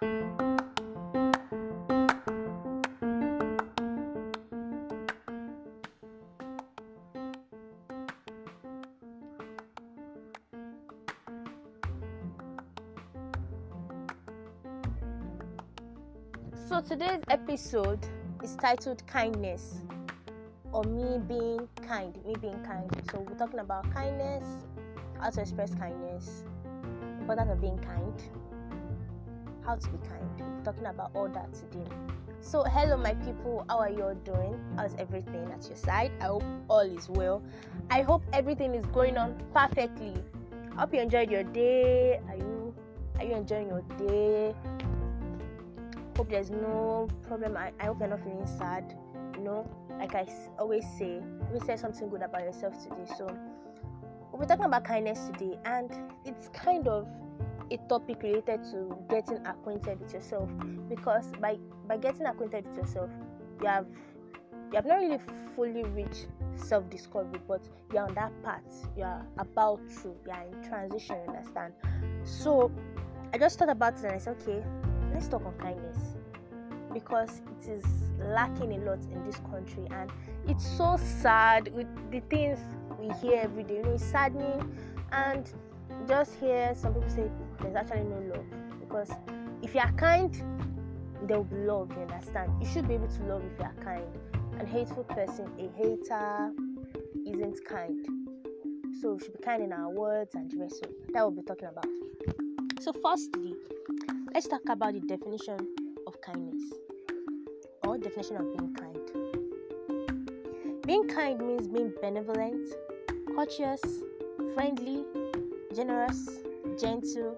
So today's episode is titled Kindness or me being kind. Me being kind. So we're talking about kindness, how to express kindness, importance of being kind, how to be kind. We're talking about all that today. So hello my people, how are you all doing? How's everything at your side? I hope all is well. I hope everything is going on perfectly. I hope you enjoyed your day. Are you are you enjoying your day? hope there's no problem. I, I hope you're not feeling sad. You know, like I always say, always say something good about yourself today. So we're talking about kindness today, and it's kind of a topic related to getting acquainted with yourself because by by getting acquainted with yourself, you have you have not really fully reached self-discovery, but you're on that path. You're about to. You're in transition. Understand? So I just thought about it and I said, okay, let's talk on kindness because it is lacking a lot in this country and it's so sad with the things we hear every day you know it's saddening and just hear some people say there's actually no love. Because if you are kind there will be love you understand? You should be able to love if you are kind. An hateful person a hater isn't kind. So we should be kind in our words and the rest. So that we'll be talking about. So firstly let's talk about the definition of kindness. Or definition of being kind. Being kind means being benevolent, courteous, friendly, generous, gentle,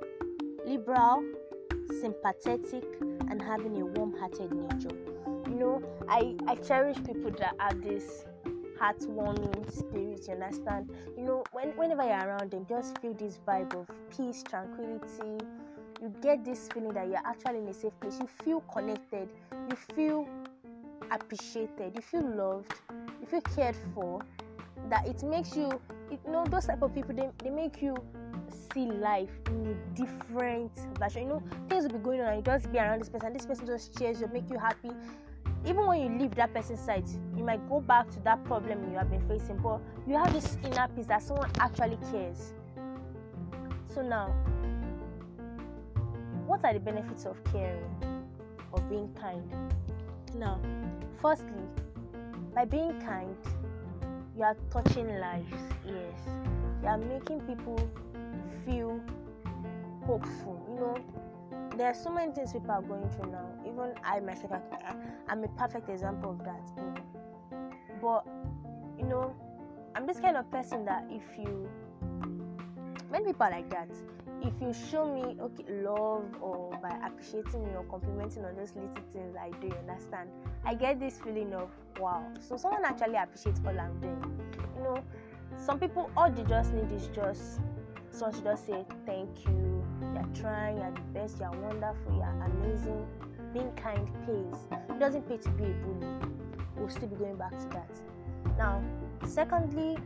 liberal, sympathetic, and having a warm hearted nature. You know, I, I cherish people that have this heartwarming spirit, you understand? You know, when, whenever you're around them, just feel this vibe of peace, tranquility, you get this feeling that you're actually in a safe place. You feel connected. You feel appreciated. You feel loved. You feel cared for. That it makes you, you know, those type of people they, they make you see life in a different version. You know, things will be going on and you just be around this person. This person just cheers you, make you happy. Even when you leave that person's side, you might go back to that problem you have been facing, but you have this inner peace that someone actually cares. So now, what are the benefits of caring or being kind? Now, firstly, by being kind, you are touching lives. Yes, you are making people feel hopeful. You know, there are so many things people are going through now. Even I myself, I, am a perfect example of that. But you know, I'm this kind of person that if you, many people are like that if you show me okay love or by appreciating me or complimenting on those little things I do, you understand? I get this feeling of wow. So someone actually appreciates all I'm doing. You know, some people all they just need is just someone to just say thank you. You're trying, you're the best, you're wonderful, you're amazing. Being kind pays. It doesn't pay to be a bully. We'll still be going back to that. Now, secondly,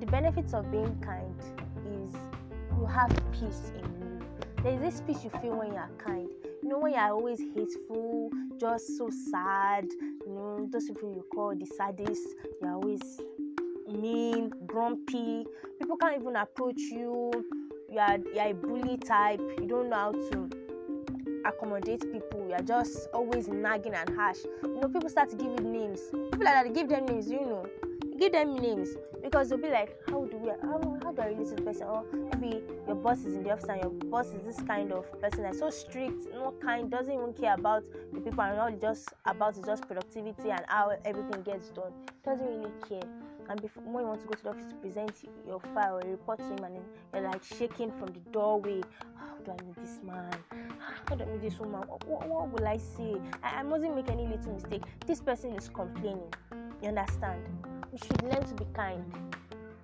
the benefits of being kind is you have peace in you. There is this peace you feel when you are kind. You know, when you are always hateful, just so sad, you know, those people you call the saddest, you're always mean, grumpy, people can't even approach you, you are, you are a bully type, you don't know how to accommodate people, you are just always nagging and harsh. You know, people start to give you names. People like that, give them names, you know give them names because they'll be like, how do we, how, how do I relate to this person? Or maybe your boss is in the office and your boss is this kind of person that's so strict, not kind, doesn't even care about the people and all just about just productivity and how everything gets done. Doesn't really care. And before you want to go to the office to present your file or report to him, and then you're like shaking from the doorway. How do I meet this man? How do I meet this woman? What, what, what will I say? I, I mustn't make any little mistake. This person is complaining. You understand? we should learn to be kind.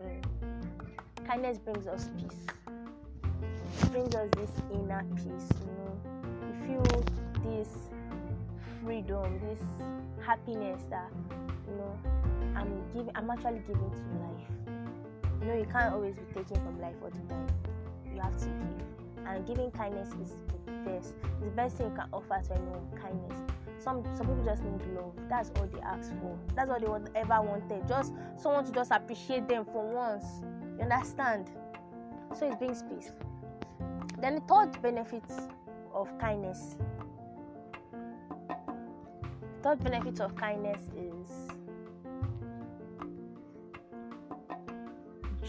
Mm. Kindness brings us peace. It brings us this inner peace, you know. We feel this freedom, this happiness that you know I'm giving I'm actually giving to life. You know you can't always be taking from life all the time. You have to give. And giving kindness is the best. The best thing you can offer to anyone kindness some some people just need love that's all they ask for that's all they ever wanted just someone to just appreciate them for once you understand so it brings peace then the third benefit of kindness the third benefit of kindness is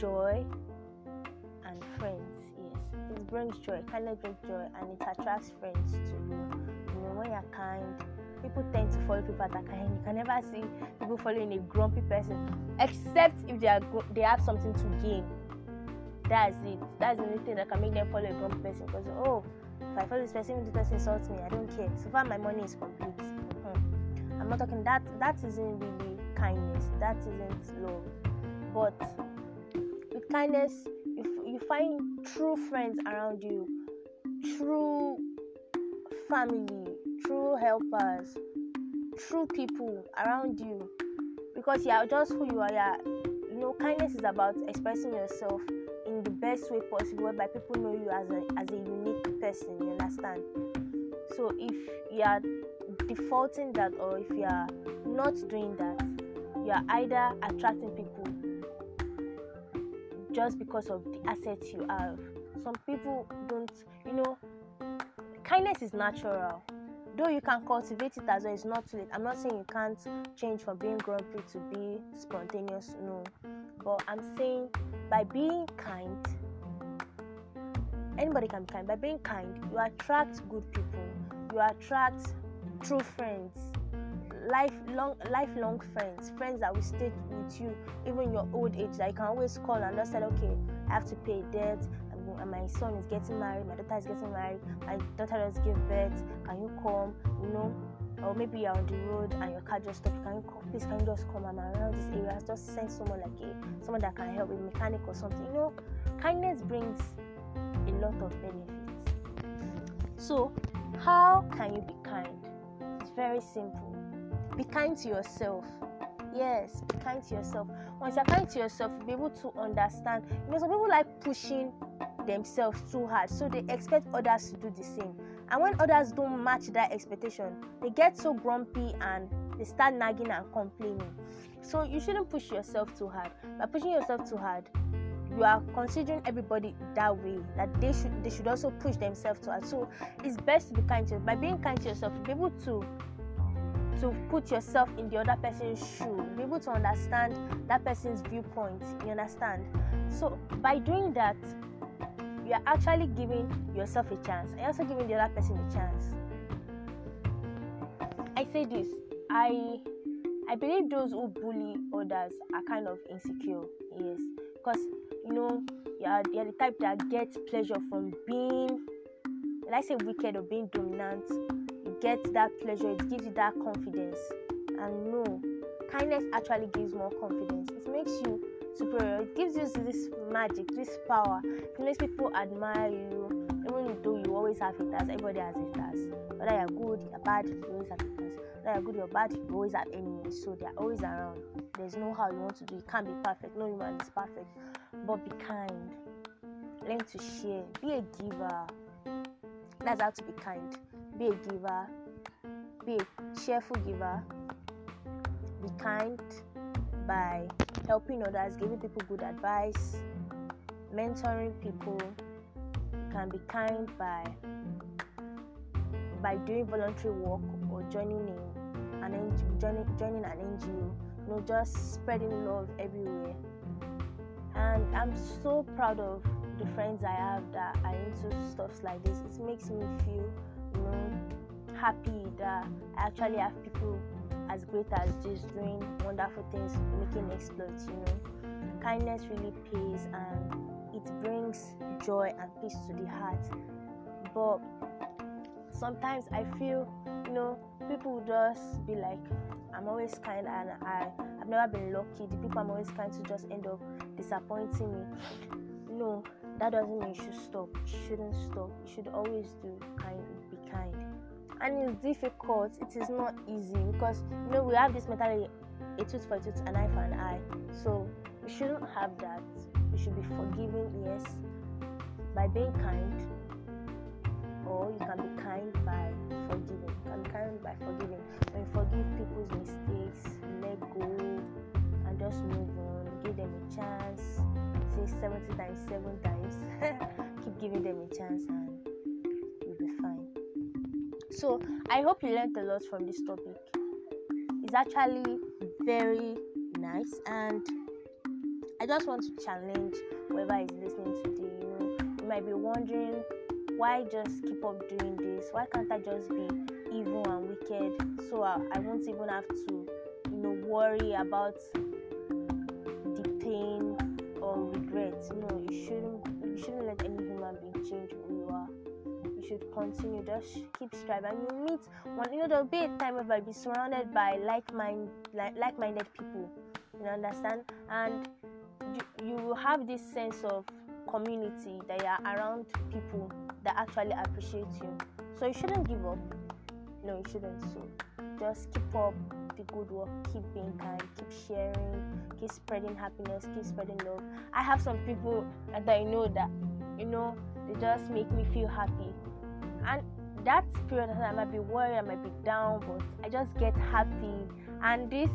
joy and friends yes it brings joy kindness brings joy and it attracts friends to you you know when you're kind people tend to follow people that are kind. You can never see people following a grumpy person, except if they are they have something to gain. That's it. That's the only thing that can make them follow a grumpy person. Because oh, if I follow this person, if this person insults me, I don't care. So far, my money is complete. Mm-hmm. I'm not talking that. That isn't really kindness. That isn't love. But kindness, you, you find true friends around you, true family, true helpers, true people around you because you are just who you are. You know, kindness is about expressing yourself in the best way possible whereby people know you as a as a unique person, you understand? So if you are defaulting that or if you are not doing that, you are either attracting people just because of the assets you have. Some people don't, you know, kindness is natural. Though you can cultivate it as well it's not too late. I'm not saying you can't change from being grumpy to be spontaneous no. But i'm saying by being kind anybody can be kind. By being kind you attract good people. You attract true friends lifelong lifelong friends friends that will stay with you even your old age that you can always call and just say okay i have to pay debt and my son is getting married, my daughter is getting married, my daughter just gave birth, can you come? You know, or maybe you're on the road and your car just stopped. Can you come? Please, can you just come? I'm around this area. Just send someone like a someone that can help with mechanic or something. You know, kindness brings a lot of benefits. So, how can you be kind? It's very simple. Be kind to yourself. Yes, be kind to yourself. Once you're kind to yourself, you'll be able to understand. You know, some people like pushing themselves too hard, so they expect others to do the same. And when others don't match that expectation, they get so grumpy and they start nagging and complaining. So you shouldn't push yourself too hard. By pushing yourself too hard, you are considering everybody that way that they should they should also push themselves to hard. So it's best to be kind to yourself. By being kind to yourself, be able to to put yourself in the other person's shoe, be able to understand that person's viewpoint. You understand? So by doing that, you are actually giving yourself a chance and also giving the other person a chance. I say this, I I believe those who bully others are kind of insecure, yes, because you know you're, you're the type that gets pleasure from being, let's say, wicked or being dominant. Get that pleasure, it gives you that confidence, and no, kindness actually gives more confidence. It makes you superior. It gives you this magic, this power. It makes people admire you, even though you always have haters. Everybody has haters. Whether you're good, you're bad, you always have haters. Whether you're good, you're bad, you always have enemies. So they're always around. There's no how you want to do. You can't be perfect. No human is perfect. But be kind. Learn to share. Be a giver. That's how to be kind. Be a giver. Be a cheerful giver. Be kind by helping others, giving people good advice, mentoring people. You can be kind by by doing voluntary work or joining in an NGO, joining, joining an NGO. You know, just spreading love everywhere. And I'm so proud of the friends I have that are into stuff like this. It makes me feel, you know, happy that I actually have people as great as just doing wonderful things, making exploits, you know. Kindness really pays and it brings joy and peace to the heart. But sometimes I feel, you know, people just be like, I'm always kind and I, I've never been lucky. The people I'm always kind to just end up disappointing me. No, that doesn't mean you should stop. You shouldn't stop. You should always do kind, be kind and it's difficult it is not easy because you know we have this mentality a tooth for a tooth an eye for an eye. So we shouldn't have that. We should be forgiving yes by being kind or you can be kind by forgiving. You can be kind by forgiving. When you forgive people's mistakes let go and just move on. Give them a chance. Say 70 times 7 times. Keep giving them a chance and so, I hope you learned a lot from this topic. It's actually very nice and I just want to challenge whoever is listening today. You know, you might be wondering why just keep up doing this? Why can't I just be evil and wicked so I, I won't even have to, you know, worry about the pain or regret? No, you shouldn't. You shouldn't let any human being change who you are. You should continue. Just keep striving. You meet one. You know, there'll be a time where you'll be surrounded by like-mind, like like-minded people. You understand? And you, you will have this sense of community that you are around people that actually appreciate you. So you shouldn't give up. No, you shouldn't. So just keep up the good work, keep being kind, keep sharing, keep spreading happiness, keep spreading love. I have some people that I know that, you know, they just make me feel happy. And that period of time I might be worried, I might be down, but I just get happy. And this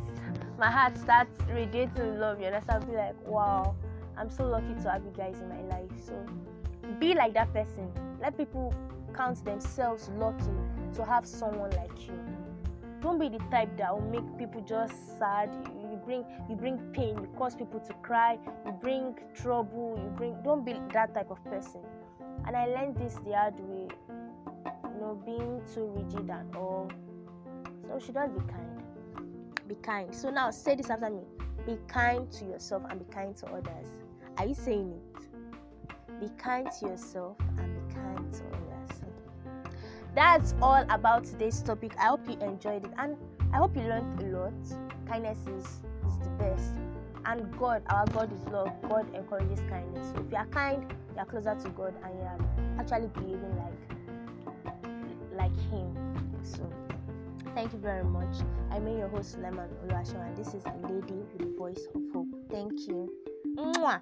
my heart starts radiating love, you. So I'll be like, wow, I'm so lucky to have you guys in my life. So be like that person. Let people count themselves lucky to have someone like you. Don't be the type that will make people just sad. You bring you bring pain, you cause people to cry, you bring trouble, you bring don't be that type of person. And I learned this the hard way. Know, being too rigid and all. So she does be kind. Be kind. So now say this after me. Be kind to yourself and be kind to others. Are you saying it? Be kind to yourself and be kind to others. That's all about today's topic. I hope you enjoyed it and I hope you learned a lot. Kindness is, is the best. And God, our God is love. God encourages kindness. So if you are kind, you are closer to God and you are actually behaving like like Him. So thank you very much. I'm your host Lemon Oluwaseun and this is a lady with voice of hope. Thank you. Mwah.